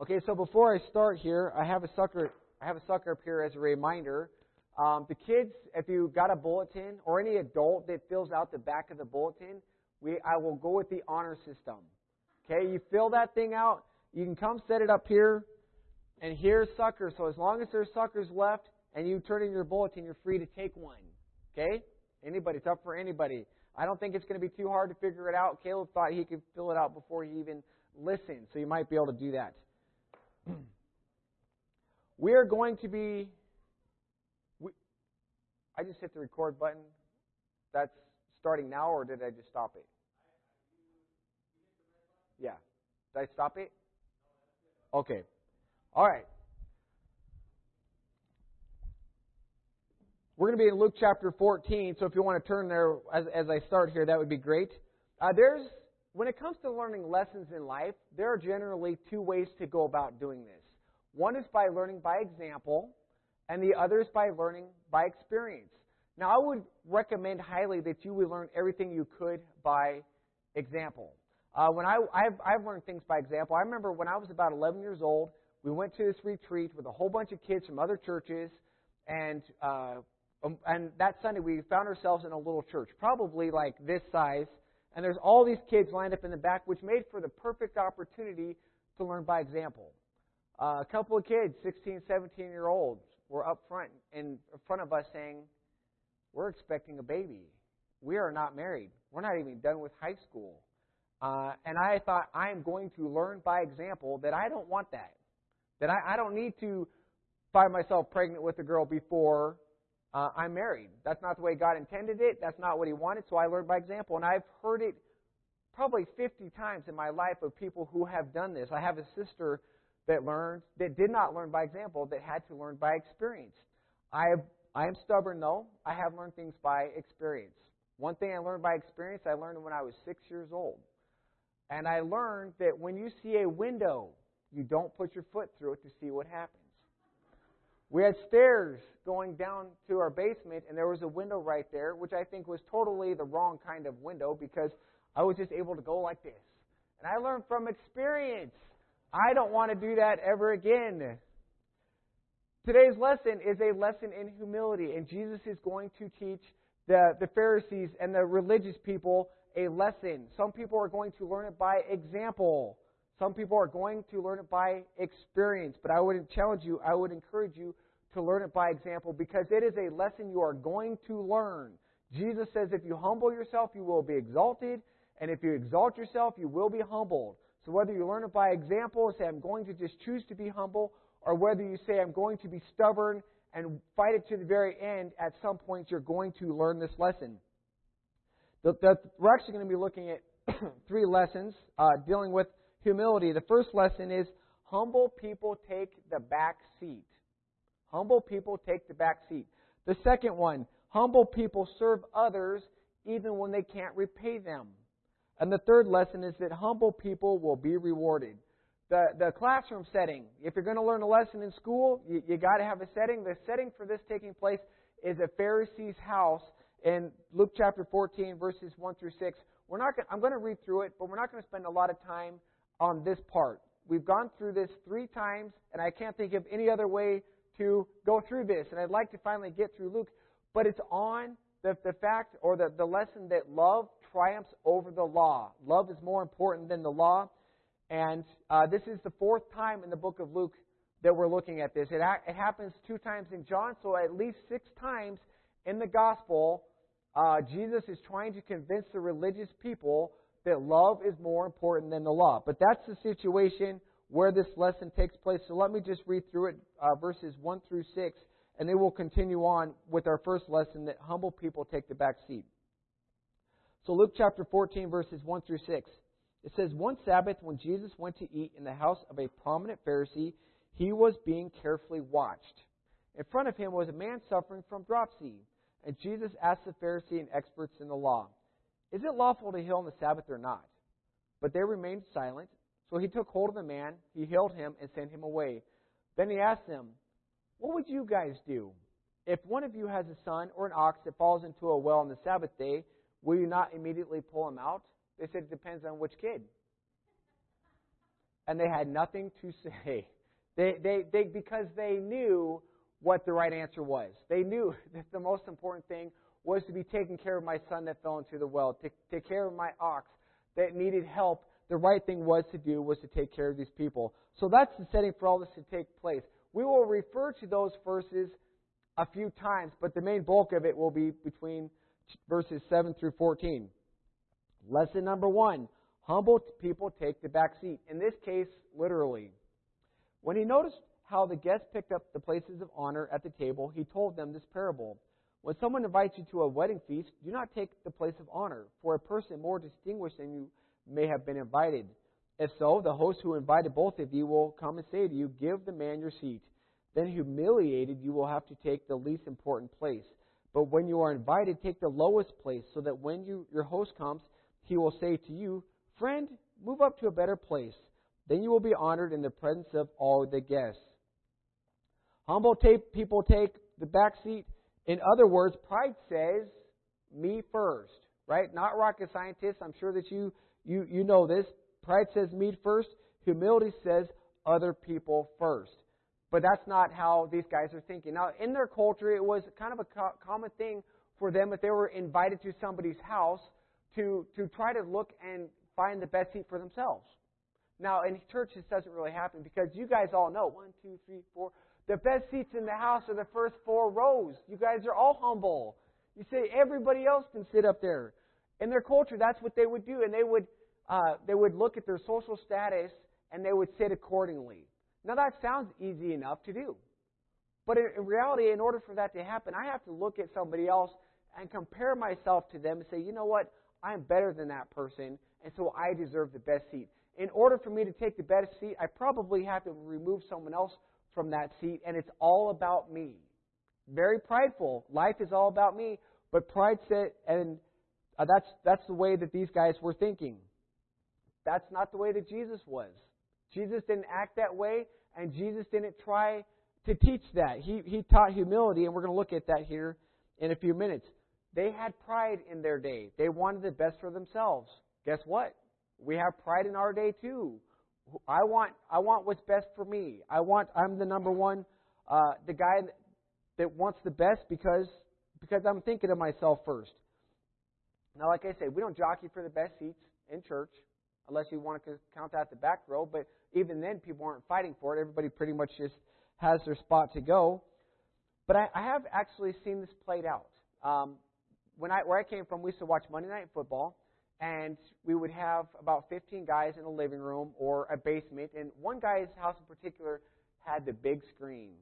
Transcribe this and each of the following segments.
Okay, so before I start here, I have a sucker. I have a sucker up here as a reminder. Um, the kids, if you got a bulletin or any adult that fills out the back of the bulletin, we I will go with the honor system. Okay, you fill that thing out. You can come set it up here, and here's suckers. So as long as there's suckers left, and you turn in your bulletin, you're free to take one. Okay, anybody? It's up for anybody. I don't think it's going to be too hard to figure it out. Caleb thought he could fill it out before he even listened, so you might be able to do that. we are going to be. We, I just hit the record button. That's starting now, or did I just stop it? Yeah. Did I stop it? Okay. All right. We're going to be in Luke chapter 14, so if you want to turn there as, as I start here, that would be great. Uh, there's, when it comes to learning lessons in life, there are generally two ways to go about doing this. One is by learning by example, and the other is by learning by experience. Now, I would recommend highly that you would learn everything you could by example. Uh, when I, I've, I've learned things by example. I remember when I was about 11 years old, we went to this retreat with a whole bunch of kids from other churches, and uh, um, and that Sunday we found ourselves in a little church, probably like this size, and there's all these kids lined up in the back, which made for the perfect opportunity to learn by example. Uh, a couple of kids, 16, 17 year olds, were up front in front of us saying, "We're expecting a baby. We are not married. We're not even done with high school." Uh, and I thought, I am going to learn by example that I don't want that. That I, I don't need to find myself pregnant with a girl before uh, I'm married. That's not the way God intended it. That's not what He wanted. So I learned by example. And I've heard it probably 50 times in my life of people who have done this. I have a sister that learned, that did not learn by example, that had to learn by experience. I, have, I am stubborn though. I have learned things by experience. One thing I learned by experience, I learned when I was six years old. And I learned that when you see a window, you don't put your foot through it to see what happens. We had stairs going down to our basement, and there was a window right there, which I think was totally the wrong kind of window because I was just able to go like this. And I learned from experience. I don't want to do that ever again. Today's lesson is a lesson in humility, and Jesus is going to teach the, the Pharisees and the religious people a lesson. Some people are going to learn it by example. Some people are going to learn it by experience, but I would challenge you, I would encourage you to learn it by example because it is a lesson you are going to learn. Jesus says if you humble yourself, you will be exalted, and if you exalt yourself, you will be humbled. So whether you learn it by example and say, I'm going to just choose to be humble, or whether you say, I'm going to be stubborn and fight it to the very end, at some point you're going to learn this lesson. The, the, we're actually going to be looking at three lessons uh, dealing with humility. The first lesson is humble people take the back seat. Humble people take the back seat. The second one, humble people serve others even when they can't repay them. And the third lesson is that humble people will be rewarded. The, the classroom setting, if you're going to learn a lesson in school, you, you got to have a setting. The setting for this taking place is a Pharisee's house in Luke chapter 14, verses 1 through 6. We're not I'm going to read through it, but we're not going to spend a lot of time on this part. We've gone through this three times, and I can't think of any other way to go through this. And I'd like to finally get through Luke, but it's on the, the fact or the, the lesson that love triumphs over the law. Love is more important than the law. And uh, this is the fourth time in the book of Luke that we're looking at this. It, it happens two times in John, so at least six times in the gospel, uh, Jesus is trying to convince the religious people that love is more important than the law. But that's the situation where this lesson takes place. So let me just read through it, uh, verses 1 through 6, and then we'll continue on with our first lesson that humble people take the back seat. So Luke chapter 14, verses 1 through 6. It says, One Sabbath, when Jesus went to eat in the house of a prominent Pharisee, he was being carefully watched. In front of him was a man suffering from dropsy. And Jesus asked the Pharisee and experts in the law, Is it lawful to heal on the Sabbath or not? But they remained silent. So he took hold of the man, he healed him, and sent him away. Then he asked them, What would you guys do? If one of you has a son or an ox that falls into a well on the Sabbath day, will you not immediately pull him out? They said, It depends on which kid. and they had nothing to say. They, they, they, because they knew what the right answer was. They knew that the most important thing was to be taking care of my son that fell into the well, to take care of my ox that needed help. The right thing was to do was to take care of these people. So that's the setting for all this to take place. We will refer to those verses a few times, but the main bulk of it will be between verses 7 through 14. Lesson number one humble people take the back seat. In this case, literally. When he noticed how the guests picked up the places of honor at the table, he told them this parable. When someone invites you to a wedding feast, do not take the place of honor, for a person more distinguished than you may have been invited. If so, the host who invited both of you will come and say to you, Give the man your seat. Then, humiliated, you will have to take the least important place. But when you are invited, take the lowest place, so that when you, your host comes, he will say to you, Friend, move up to a better place. Then you will be honored in the presence of all the guests. Humble people take the back seat. In other words, pride says, me first, right? Not rocket scientists. I'm sure that you, you, you know this. Pride says me first. Humility says other people first. But that's not how these guys are thinking. Now, in their culture, it was kind of a co- common thing for them if they were invited to somebody's house to, to try to look and find the best seat for themselves. Now, in church, this doesn't really happen because you guys all know one, two, three, four. The best seats in the house are the first four rows. You guys are all humble. You say everybody else can sit up there. In their culture, that's what they would do, and they would uh, they would look at their social status and they would sit accordingly. Now that sounds easy enough to do, but in, in reality, in order for that to happen, I have to look at somebody else and compare myself to them and say, you know what, I'm better than that person, and so I deserve the best seat. In order for me to take the best seat, I probably have to remove someone else from that seat, and it's all about me. Very prideful. Life is all about me, but pride said, and uh, that's that's the way that these guys were thinking. That's not the way that Jesus was. Jesus didn't act that way, and Jesus didn't try to teach that. He he taught humility, and we're going to look at that here in a few minutes. They had pride in their day. They wanted the best for themselves. Guess what? We have pride in our day too. I want I want what's best for me. I want I'm the number one, uh, the guy that wants the best because because I'm thinking of myself first. Now, like I said, we don't jockey for the best seats in church unless you want to count out the back row. But even then, people aren't fighting for it. Everybody pretty much just has their spot to go. But I, I have actually seen this played out. Um, when I where I came from, we used to watch Monday Night Football, and we would have about 15 guys in a living room or a basement. And one guy's house in particular had the big screen.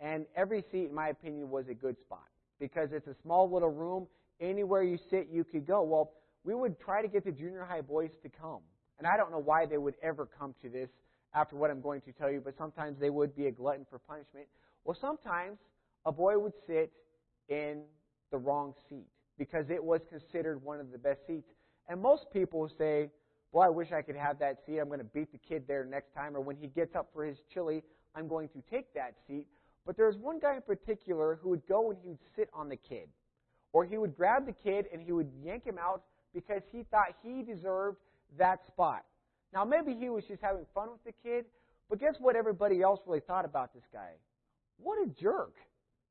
And every seat, in my opinion, was a good spot because it's a small little room. Anywhere you sit, you could go. Well, we would try to get the junior high boys to come. And I don't know why they would ever come to this after what I'm going to tell you, but sometimes they would be a glutton for punishment. Well, sometimes a boy would sit in the wrong seat because it was considered one of the best seats. And most people say, Boy, I wish I could have that seat. I'm going to beat the kid there next time. Or when he gets up for his chili, I'm going to take that seat. But there's one guy in particular who would go and he would sit on the kid. Or he would grab the kid and he would yank him out because he thought he deserved that spot. Now, maybe he was just having fun with the kid, but guess what everybody else really thought about this guy? What a jerk,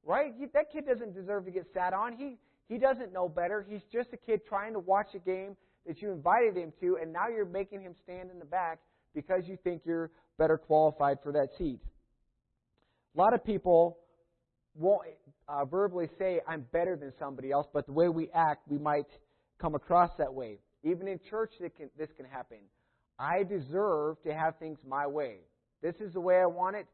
right? That kid doesn't deserve to get sat on. He, he doesn't know better. He's just a kid trying to watch a game that you invited him to, and now you're making him stand in the back because you think you're better qualified for that seat. A lot of people won't uh, verbally say, I'm better than somebody else, but the way we act, we might come across that way. Even in church, can, this can happen. I deserve to have things my way. This is the way I want it.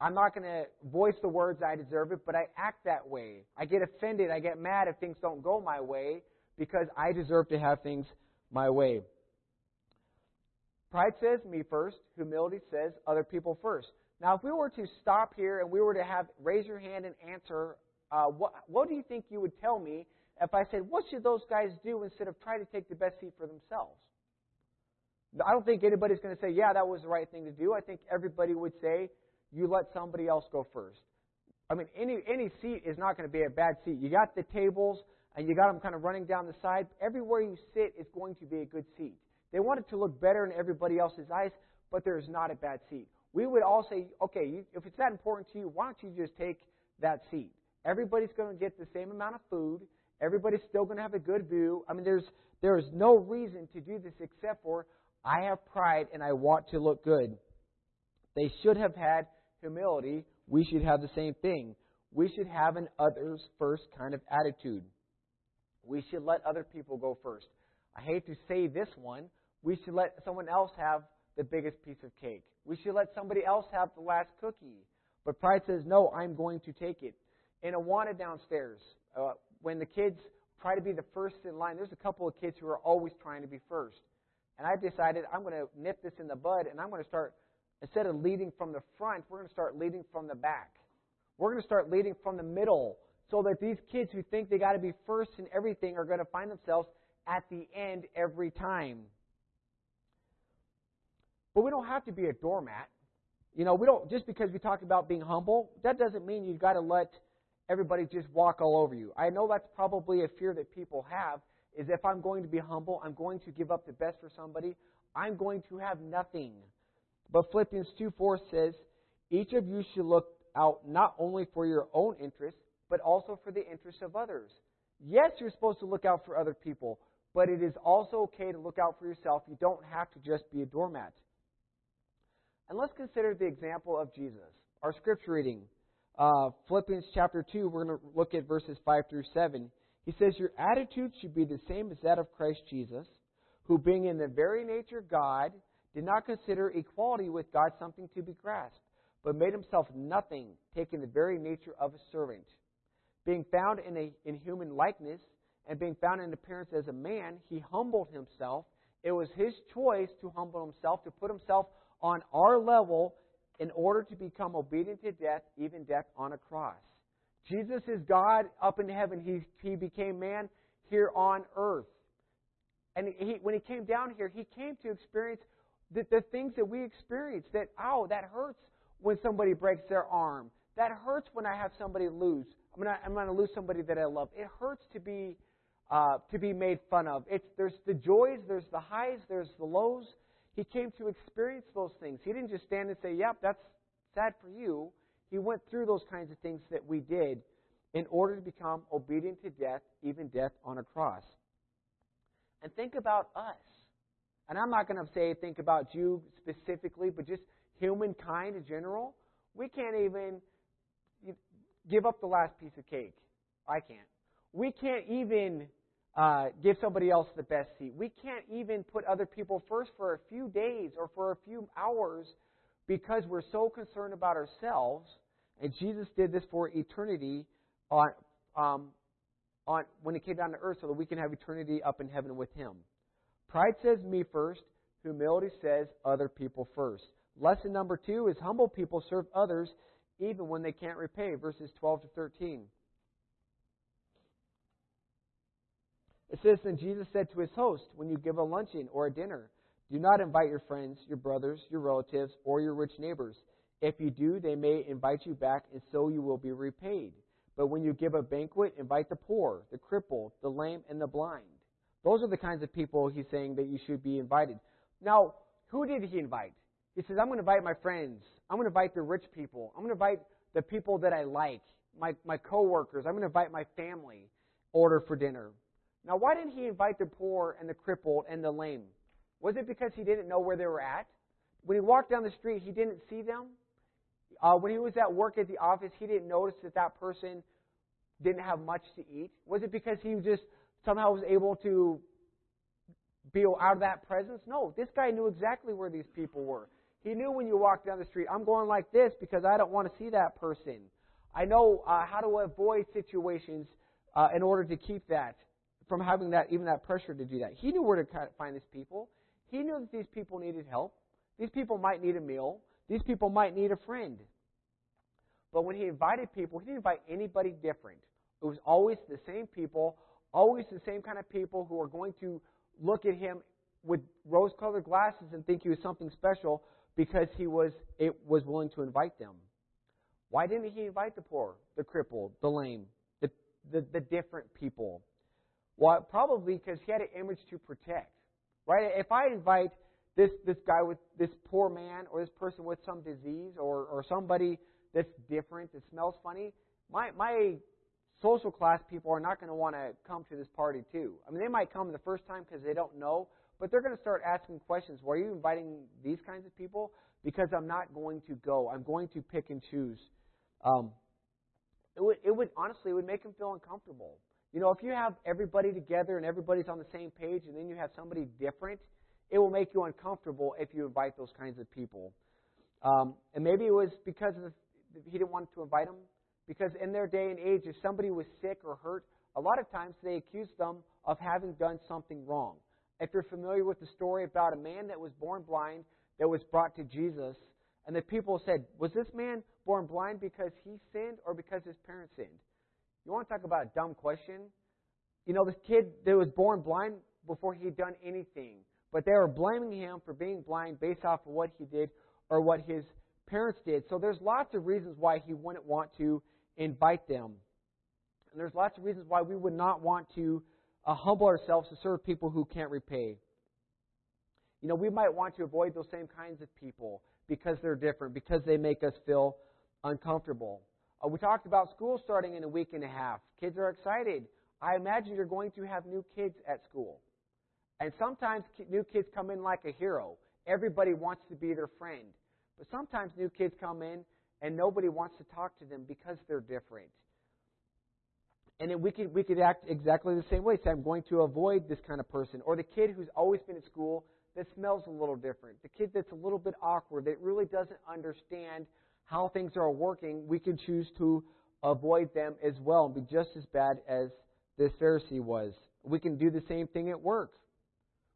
I'm not going to voice the words I deserve it, but I act that way. I get offended. I get mad if things don't go my way because I deserve to have things my way. Pride says me first. Humility says other people first. Now, if we were to stop here and we were to have raise your hand and answer, uh, what, what do you think you would tell me if I said, what should those guys do instead of try to take the best seat for themselves? I don't think anybody's going to say, yeah, that was the right thing to do. I think everybody would say, you let somebody else go first. I mean, any any seat is not going to be a bad seat. You got the tables and you got them kind of running down the side. Everywhere you sit is going to be a good seat. They want it to look better in everybody else's eyes, but there's not a bad seat. We would all say, okay, if it's that important to you, why don't you just take that seat? Everybody's going to get the same amount of food. Everybody's still going to have a good view. I mean, there's there is no reason to do this except for I have pride and I want to look good. They should have had humility. We should have the same thing. We should have an others first kind of attitude. We should let other people go first. I hate to say this one. We should let someone else have the biggest piece of cake. We should let somebody else have the last cookie. But pride says, no, I'm going to take it. In Awana downstairs, uh, when the kids try to be the first in line, there's a couple of kids who are always trying to be first. And I've decided I'm going to nip this in the bud and I'm going to start, instead of leading from the front, we're going to start leading from the back. We're going to start leading from the middle so that these kids who think they got to be first in everything are going to find themselves at the end every time. But we don't have to be a doormat. You know, we don't just because we talk about being humble, that doesn't mean you've got to let everybody just walk all over you. I know that's probably a fear that people have is if I'm going to be humble, I'm going to give up the best for somebody, I'm going to have nothing. But Philippians 2 4 says, Each of you should look out not only for your own interests, but also for the interests of others. Yes, you're supposed to look out for other people, but it is also okay to look out for yourself. You don't have to just be a doormat. And let's consider the example of Jesus. Our scripture reading, uh, Philippians chapter 2, we're going to look at verses 5 through 7. He says, Your attitude should be the same as that of Christ Jesus, who, being in the very nature of God, did not consider equality with God something to be grasped, but made himself nothing, taking the very nature of a servant. Being found in, a, in human likeness, and being found in appearance as a man, he humbled himself. It was his choice to humble himself, to put himself on our level in order to become obedient to death, even death on a cross. Jesus is God up in heaven. He, he became man here on earth. And he, when he came down here, he came to experience the, the things that we experience. That, oh, that hurts when somebody breaks their arm. That hurts when I have somebody lose. I'm going to I'm gonna lose somebody that I love. It hurts to be, uh, to be made fun of. It's, there's the joys, there's the highs, there's the lows. He came to experience those things. He didn't just stand and say, Yep, that's sad for you. He went through those kinds of things that we did in order to become obedient to death, even death on a cross. And think about us. And I'm not going to say think about you specifically, but just humankind in general. We can't even give up the last piece of cake. I can't. We can't even uh, give somebody else the best seat. We can't even put other people first for a few days or for a few hours because we're so concerned about ourselves. And Jesus did this for eternity on, um, on when He came down to earth, so that we can have eternity up in heaven with Him. Pride says me first. Humility says other people first. Lesson number two is humble people serve others even when they can't repay. Verses 12 to 13. It says, Then Jesus said to his host, When you give a luncheon or a dinner, do not invite your friends, your brothers, your relatives, or your rich neighbors. If you do, they may invite you back, and so you will be repaid. But when you give a banquet, invite the poor, the crippled, the lame, and the blind. Those are the kinds of people he's saying that you should be invited. Now, who did he invite? He says, I'm going to invite my friends. I'm going to invite the rich people. I'm going to invite the people that I like, my, my coworkers. I'm going to invite my family order for dinner. Now, why didn't he invite the poor and the crippled and the lame? Was it because he didn't know where they were at? When he walked down the street, he didn't see them? Uh, when he was at work at the office, he didn't notice that that person didn't have much to eat? Was it because he just somehow was able to be out of that presence? No, this guy knew exactly where these people were. He knew when you walked down the street, I'm going like this because I don't want to see that person. I know uh, how to avoid situations uh, in order to keep that from having that even that pressure to do that. He knew where to find these people. He knew that these people needed help. These people might need a meal. These people might need a friend. But when he invited people, he didn't invite anybody different. It was always the same people, always the same kind of people who are going to look at him with rose-colored glasses and think he was something special because he was it was willing to invite them. Why didn't he invite the poor, the crippled, the lame, the the, the different people? Well, probably because he had an image to protect. Right? If I invite this this guy with this poor man or this person with some disease or or somebody that's different that smells funny, my my social class people are not going to want to come to this party too. I mean, they might come the first time because they don't know, but they're going to start asking questions. Why are you inviting these kinds of people? Because I'm not going to go. I'm going to pick and choose. Um, it would, it would honestly, it would make them feel uncomfortable. You know, if you have everybody together and everybody's on the same page, and then you have somebody different, it will make you uncomfortable if you invite those kinds of people. Um, and maybe it was because of the, he didn't want to invite them. Because in their day and age, if somebody was sick or hurt, a lot of times they accused them of having done something wrong. If you're familiar with the story about a man that was born blind that was brought to Jesus, and the people said, Was this man born blind because he sinned or because his parents sinned? You want to talk about a dumb question? You know, this kid that was born blind before he'd done anything, but they were blaming him for being blind based off of what he did or what his parents did. So there's lots of reasons why he wouldn't want to invite them. And there's lots of reasons why we would not want to uh, humble ourselves to serve people who can't repay. You know, we might want to avoid those same kinds of people because they're different, because they make us feel uncomfortable. Uh, we talked about school starting in a week and a half. Kids are excited. I imagine you're going to have new kids at school. And sometimes new kids come in like a hero. Everybody wants to be their friend. But sometimes new kids come in and nobody wants to talk to them because they're different. And then we could we could act exactly the same way. Say, I'm going to avoid this kind of person. Or the kid who's always been at school that smells a little different. The kid that's a little bit awkward, that really doesn't understand how things are working, we can choose to avoid them as well and be just as bad as this Pharisee was. We can do the same thing at work.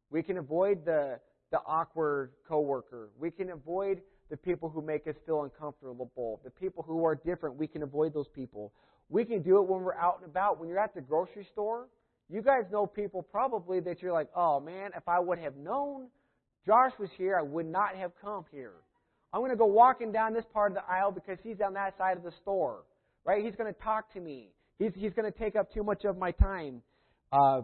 We can avoid the the awkward coworker. We can avoid the people who make us feel uncomfortable, the people who are different. We can avoid those people. We can do it when we're out and about. When you're at the grocery store, you guys know people probably that you're like, oh man, if I would have known Josh was here, I would not have come here. I'm going to go walking down this part of the aisle because he's on that side of the store, right? He's going to talk to me. He's, he's going to take up too much of my time. Uh,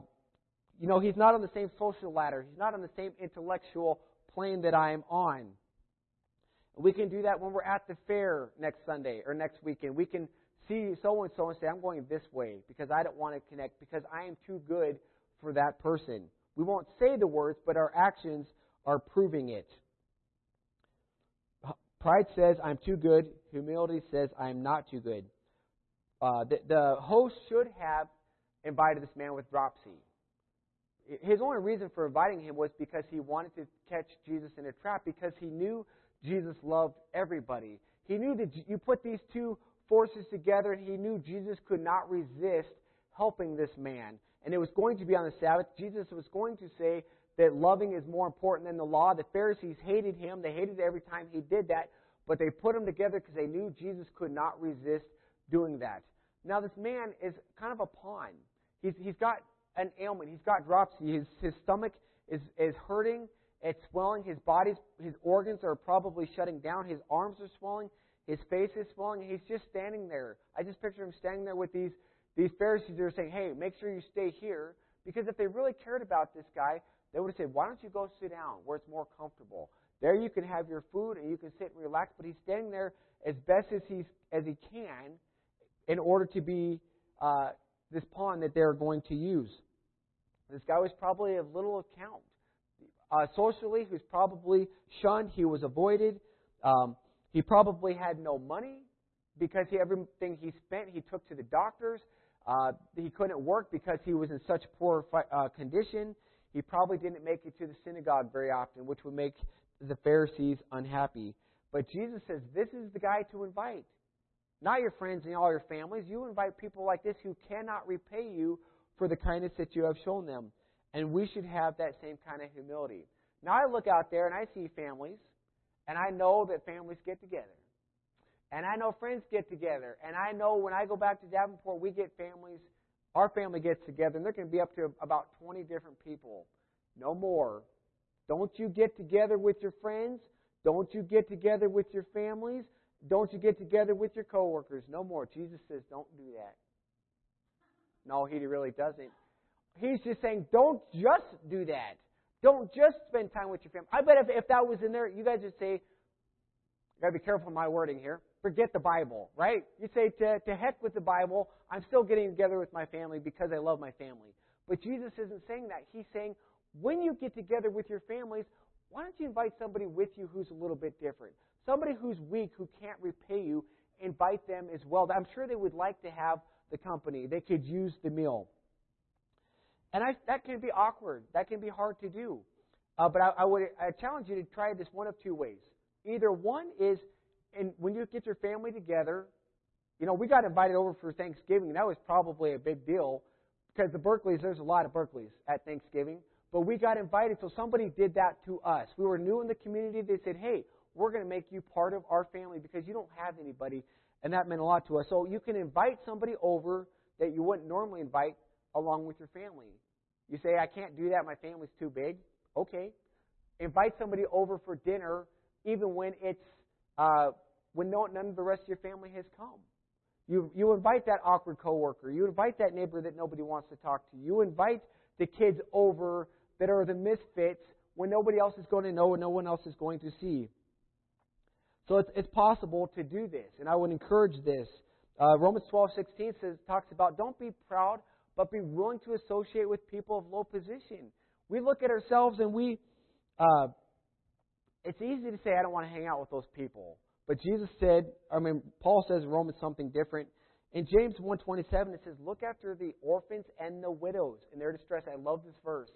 you know, he's not on the same social ladder. He's not on the same intellectual plane that I am on. We can do that when we're at the fair next Sunday or next weekend. We can see so and so and say, I'm going this way because I don't want to connect because I am too good for that person. We won't say the words, but our actions are proving it. Pride says, I'm too good. Humility says, I'm not too good. Uh, the, the host should have invited this man with dropsy. His only reason for inviting him was because he wanted to catch Jesus in a trap because he knew Jesus loved everybody. He knew that you put these two forces together and he knew Jesus could not resist helping this man. And it was going to be on the Sabbath. Jesus was going to say, that loving is more important than the law. The Pharisees hated him. They hated every time he did that, but they put him together because they knew Jesus could not resist doing that. Now, this man is kind of a pawn. He's, he's got an ailment. He's got dropsy. His, his stomach is, is hurting. It's swelling. His body's, his organs are probably shutting down. His arms are swelling. His face is swelling. He's just standing there. I just picture him standing there with these, these Pharisees that are saying, hey, make sure you stay here. Because if they really cared about this guy, they would have said, Why don't you go sit down where it's more comfortable? There you can have your food and you can sit and relax, but he's standing there as best as he's as he can in order to be uh, this pawn that they're going to use. This guy was probably of little account. Uh, socially, he was probably shunned. He was avoided. Um, he probably had no money because he, everything he spent he took to the doctors. Uh, he couldn't work because he was in such poor uh, condition. He probably didn't make it to the synagogue very often, which would make the Pharisees unhappy. But Jesus says, This is the guy to invite. Not your friends and all your families. You invite people like this who cannot repay you for the kindness that you have shown them. And we should have that same kind of humility. Now I look out there and I see families, and I know that families get together. And I know friends get together. And I know when I go back to Davenport, we get families our family gets together, and there can be up to about 20 different people. No more. Don't you get together with your friends. Don't you get together with your families. Don't you get together with your coworkers. No more. Jesus says, don't do that. No, he really doesn't. He's just saying, don't just do that. Don't just spend time with your family. I bet if, if that was in there, you guys would say, gotta be careful of my wording here. Forget the Bible, right? You say to, to heck with the Bible. I'm still getting together with my family because I love my family. But Jesus isn't saying that. He's saying when you get together with your families, why don't you invite somebody with you who's a little bit different? Somebody who's weak, who can't repay you, invite them as well. I'm sure they would like to have the company. They could use the meal. And I, that can be awkward. That can be hard to do. Uh, but I, I would I challenge you to try this one of two ways. Either one is, and when you get your family together, you know, we got invited over for Thanksgiving. That was probably a big deal because the Berkeleys, there's a lot of Berkeleys at Thanksgiving. But we got invited, so somebody did that to us. We were new in the community. They said, hey, we're going to make you part of our family because you don't have anybody. And that meant a lot to us. So you can invite somebody over that you wouldn't normally invite along with your family. You say, I can't do that. My family's too big. Okay. Invite somebody over for dinner even when it's uh, when no, none of the rest of your family has come. You, you invite that awkward coworker. You invite that neighbor that nobody wants to talk to. You invite the kids over that are the misfits when nobody else is going to know and no one else is going to see. So it's, it's possible to do this, and I would encourage this. Uh, Romans 12, 16 says, talks about don't be proud, but be willing to associate with people of low position. We look at ourselves and we, uh, it's easy to say, I don't want to hang out with those people. But Jesus said, I mean, Paul says in Romans something different. In James 1.27, it says, Look after the orphans and the widows in their distress. I love this verse.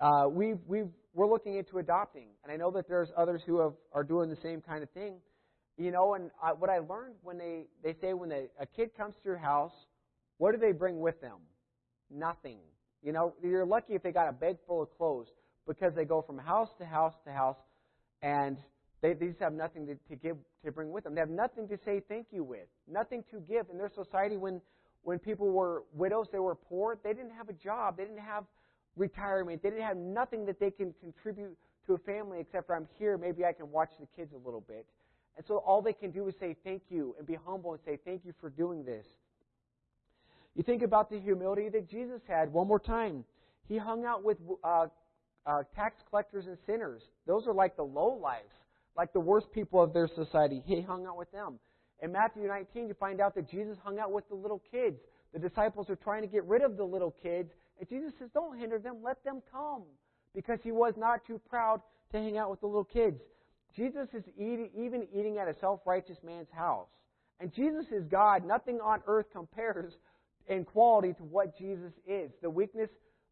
Uh, we've, we've, we're looking into adopting, and I know that there's others who have, are doing the same kind of thing. You know, and I, what I learned when they, they say when they, a kid comes to your house, what do they bring with them? Nothing. You know, you're lucky if they got a bag full of clothes because they go from house to house to house, and they, they just have nothing to, to give to bring with them. They have nothing to say thank you with, nothing to give. In their society, when when people were widows, they were poor. They didn't have a job. They didn't have retirement. They didn't have nothing that they can contribute to a family except for I'm here. Maybe I can watch the kids a little bit. And so all they can do is say thank you and be humble and say thank you for doing this. You think about the humility that Jesus had. One more time, he hung out with uh, uh, tax collectors and sinners. Those are like the low lives like the worst people of their society. He hung out with them. In Matthew 19, you find out that Jesus hung out with the little kids. The disciples are trying to get rid of the little kids, and Jesus says, Don't hinder them, let them come. Because he was not too proud to hang out with the little kids. Jesus is eating, even eating at a self righteous man's house. And Jesus is God. Nothing on earth compares in quality to what Jesus is. The weakness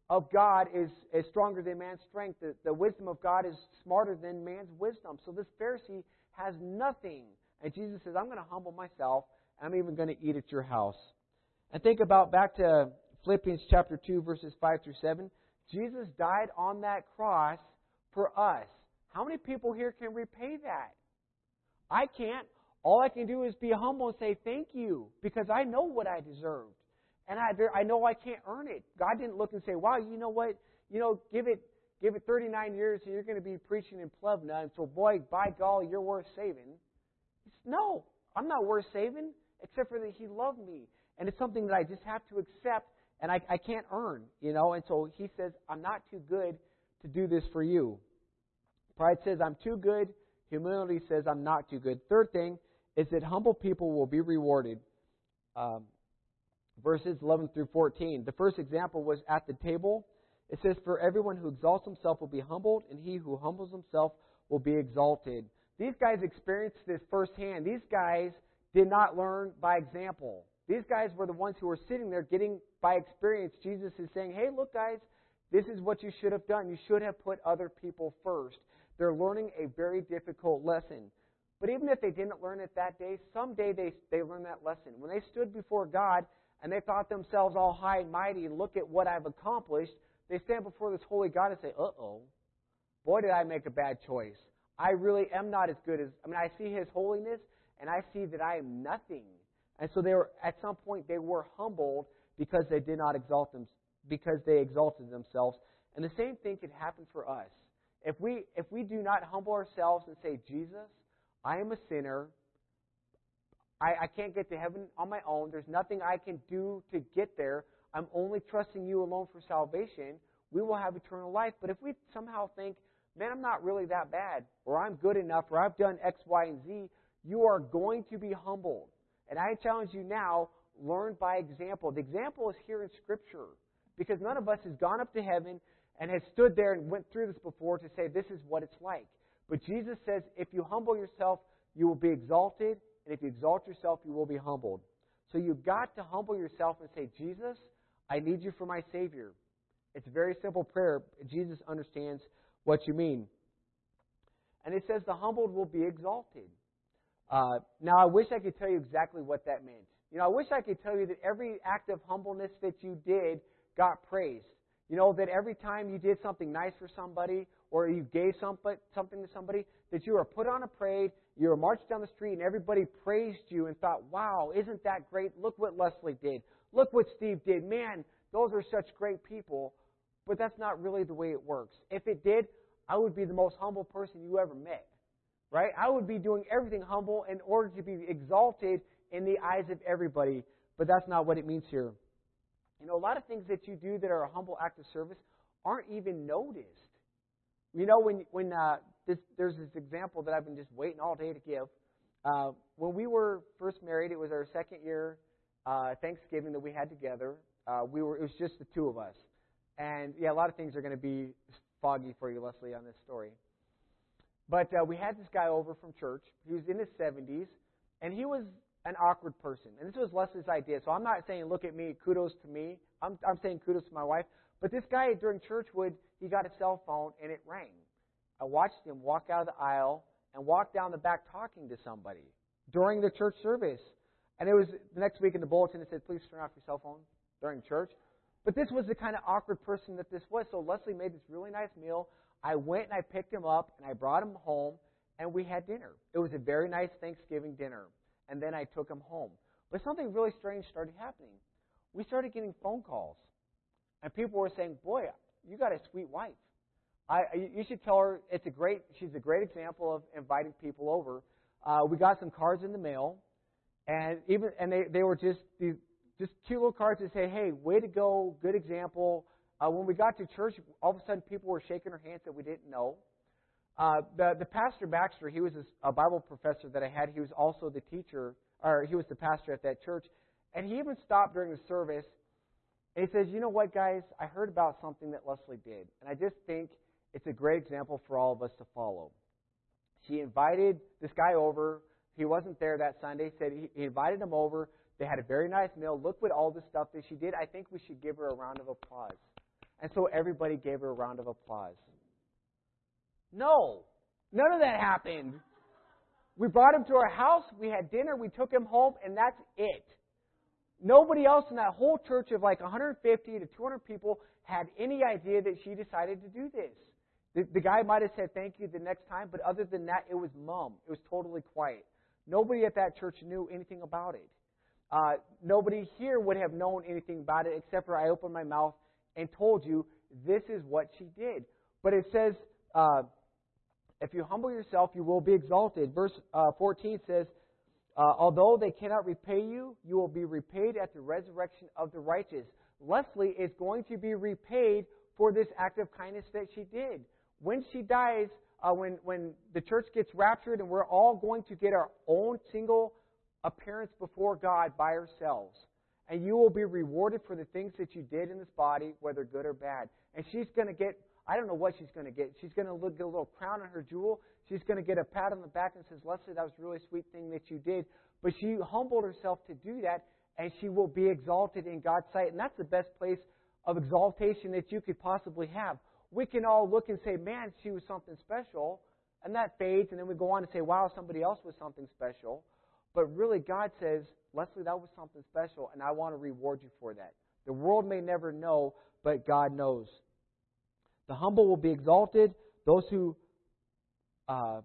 of God is, is stronger than man's strength. The, the wisdom of God is smarter than man's wisdom. So this Pharisee has nothing. And Jesus says, I'm going to humble myself. I'm even going to eat at your house. And think about back to Philippians chapter 2, verses 5 through 7. Jesus died on that cross for us. How many people here can repay that? I can't. All I can do is be humble and say thank you because I know what I deserved. And I, I know I can't earn it. God didn't look and say, wow, you know what? You know, give it, give it 39 years and you're going to be preaching in Plevna. And so, boy, by golly, you're worth saving. It's, no, I'm not worth saving except for that He loved me. And it's something that I just have to accept and I, I can't earn, you know. And so He says, I'm not too good to do this for you. Pride says, I'm too good. Humility says, I'm not too good. Third thing is that humble people will be rewarded. Um, verses 11 through 14. The first example was at the table. It says, For everyone who exalts himself will be humbled, and he who humbles himself will be exalted. These guys experienced this firsthand. These guys did not learn by example. These guys were the ones who were sitting there getting by experience. Jesus is saying, Hey, look, guys, this is what you should have done. You should have put other people first. They're learning a very difficult lesson. But even if they didn't learn it that day, someday they, they learned that lesson. When they stood before God, and they thought themselves all high and mighty, look at what I've accomplished, they stand before this holy God and say, uh oh, boy, did I make a bad choice. I really am not as good as, I mean, I see His holiness and I see that I am nothing. And so they were, at some point, they were humbled because they did not exalt them, because they exalted themselves. And the same thing could happen for us. If we, if we do not humble ourselves and say, Jesus, I am a sinner, I, I can't get to heaven on my own. There's nothing I can do to get there. I'm only trusting you alone for salvation. we will have eternal life. But if we somehow think, man, I'm not really that bad, or I'm good enough, or I've done X, Y, and Z, you are going to be humbled. And I challenge you now, learn by example. The example is here in Scripture. Because none of us has gone up to heaven and has stood there and went through this before to say this is what it's like. But Jesus says, if you humble yourself, you will be exalted, and if you exalt yourself, you will be humbled. So you've got to humble yourself and say, Jesus, I need you for my Savior. It's a very simple prayer. Jesus understands what you mean. And it says, the humbled will be exalted. Uh, now, I wish I could tell you exactly what that meant. You know, I wish I could tell you that every act of humbleness that you did got praised. You know, that every time you did something nice for somebody or you gave something to somebody, that you were put on a parade, you were marched down the street, and everybody praised you and thought, wow, isn't that great? Look what Leslie did. Look what Steve did. Man, those are such great people. But that's not really the way it works. If it did, I would be the most humble person you ever met. Right? I would be doing everything humble in order to be exalted in the eyes of everybody. But that's not what it means here. You know, a lot of things that you do that are a humble act of service aren't even noticed. You know, when when uh, this, there's this example that I've been just waiting all day to give. Uh, when we were first married, it was our second year uh, Thanksgiving that we had together. Uh, we were it was just the two of us, and yeah, a lot of things are going to be foggy for you, Leslie, on this story. But uh, we had this guy over from church. He was in his 70s, and he was an awkward person. And this was Leslie's idea. So I'm not saying, look at me, kudos to me. I'm, I'm saying kudos to my wife. But this guy during church would, he got a cell phone and it rang. I watched him walk out of the aisle and walk down the back talking to somebody during the church service. And it was the next week in the bulletin, it said, please turn off your cell phone during church. But this was the kind of awkward person that this was. So Leslie made this really nice meal. I went and I picked him up and I brought him home and we had dinner. It was a very nice Thanksgiving dinner and then I took him home. But something really strange started happening. We started getting phone calls, and people were saying, "Boy, you got a sweet wife. I, you should tell her it's a great. She's a great example of inviting people over." Uh, we got some cards in the mail, and even and they they were just these just cute little cards that say, "Hey, way to go, good example." Uh, when we got to church, all of a sudden people were shaking our hands that we didn't know. Uh, the, the pastor Baxter, he was a, a Bible professor that I had. He was also the teacher, or he was the pastor at that church. And he even stopped during the service and he says, You know what, guys? I heard about something that Leslie did. And I just think it's a great example for all of us to follow. She invited this guy over. He wasn't there that Sunday. Said he, he invited him over. They had a very nice meal. Look what all the stuff that she did. I think we should give her a round of applause. And so everybody gave her a round of applause. No, none of that happened. We brought him to our house, we had dinner, we took him home, and that's it. Nobody else in that whole church of like 150 to 200 people had any idea that she decided to do this. The, the guy might have said thank you the next time, but other than that, it was mum. It was totally quiet. Nobody at that church knew anything about it. Uh, nobody here would have known anything about it except for I opened my mouth and told you this is what she did. But it says, uh, if you humble yourself, you will be exalted. Verse uh, 14 says, uh, Although they cannot repay you, you will be repaid at the resurrection of the righteous. Leslie is going to be repaid for this act of kindness that she did. When she dies, uh, when, when the church gets raptured, and we're all going to get our own single appearance before God by ourselves. And you will be rewarded for the things that you did in this body, whether good or bad. And she's going to get I don't know what she's going to get. She's going to get a little crown on her jewel. She's going to get a pat on the back and says, Leslie, that was a really sweet thing that you did. But she humbled herself to do that, and she will be exalted in God's sight. And that's the best place of exaltation that you could possibly have. We can all look and say, man, she was something special. And that fades, and then we go on and say, wow, somebody else was something special. But really, God says, Leslie, that was something special, and I want to reward you for that. The world may never know, but God knows. The humble will be exalted. Those who uh,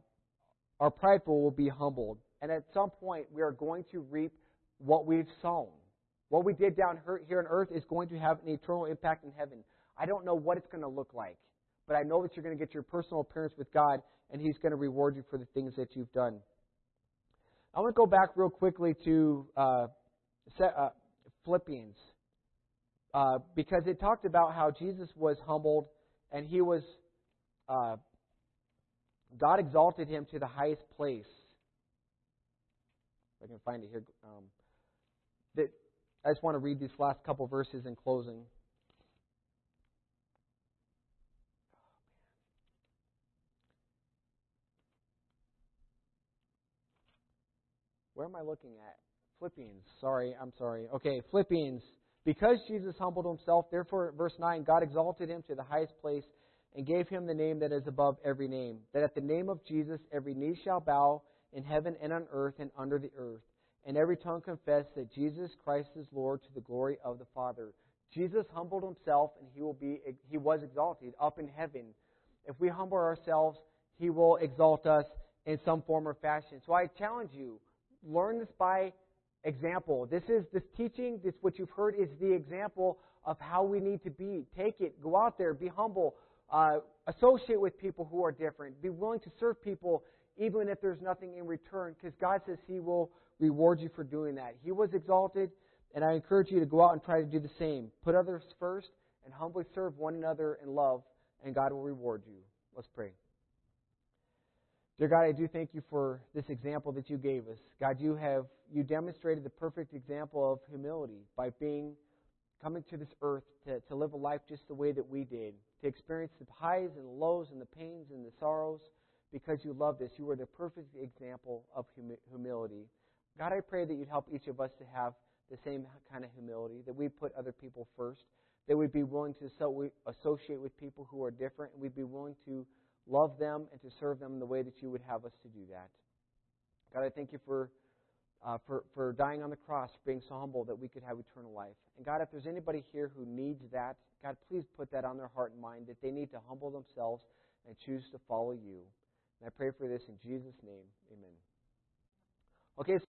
are prideful will be humbled. And at some point, we are going to reap what we've sown. What we did down here on earth is going to have an eternal impact in heaven. I don't know what it's going to look like, but I know that you're going to get your personal appearance with God, and He's going to reward you for the things that you've done. I want to go back real quickly to uh, uh, Philippians uh, because it talked about how Jesus was humbled and he was, uh, God exalted him to the highest place. If I can find it here. Um, that I just want to read these last couple verses in closing. Where am I looking at? Philippians. Sorry, I'm sorry. Okay, Philippians. Because Jesus humbled himself, therefore, verse 9, God exalted him to the highest place and gave him the name that is above every name, that at the name of Jesus every knee shall bow in heaven and on earth and under the earth, and every tongue confess that Jesus Christ is Lord to the glory of the Father. Jesus humbled himself and he will be he was exalted up in heaven. If we humble ourselves, he will exalt us in some form or fashion. So I challenge you, learn this by example. This is this teaching, this what you've heard is the example of how we need to be. Take it, go out there, be humble, uh, associate with people who are different, be willing to serve people even if there's nothing in return, because God says He will reward you for doing that. He was exalted, and I encourage you to go out and try to do the same. Put others first and humbly serve one another in love, and God will reward you. Let's pray. Dear God, I do thank you for this example that you gave us. God, you have you demonstrated the perfect example of humility by being coming to this earth to, to live a life just the way that we did, to experience the highs and the lows and the pains and the sorrows because you loved us. You were the perfect example of humility. God, I pray that you'd help each of us to have the same kind of humility, that we put other people first, that we'd be willing to associate with people who are different, and we'd be willing to love them and to serve them the way that you would have us to do that. God, I thank you for, uh, for, for dying on the cross, being so humble that we could have eternal life. And God, if there's anybody here who needs that, God, please put that on their heart and mind, that they need to humble themselves and choose to follow you. And I pray for this in Jesus' name. Amen. Okay.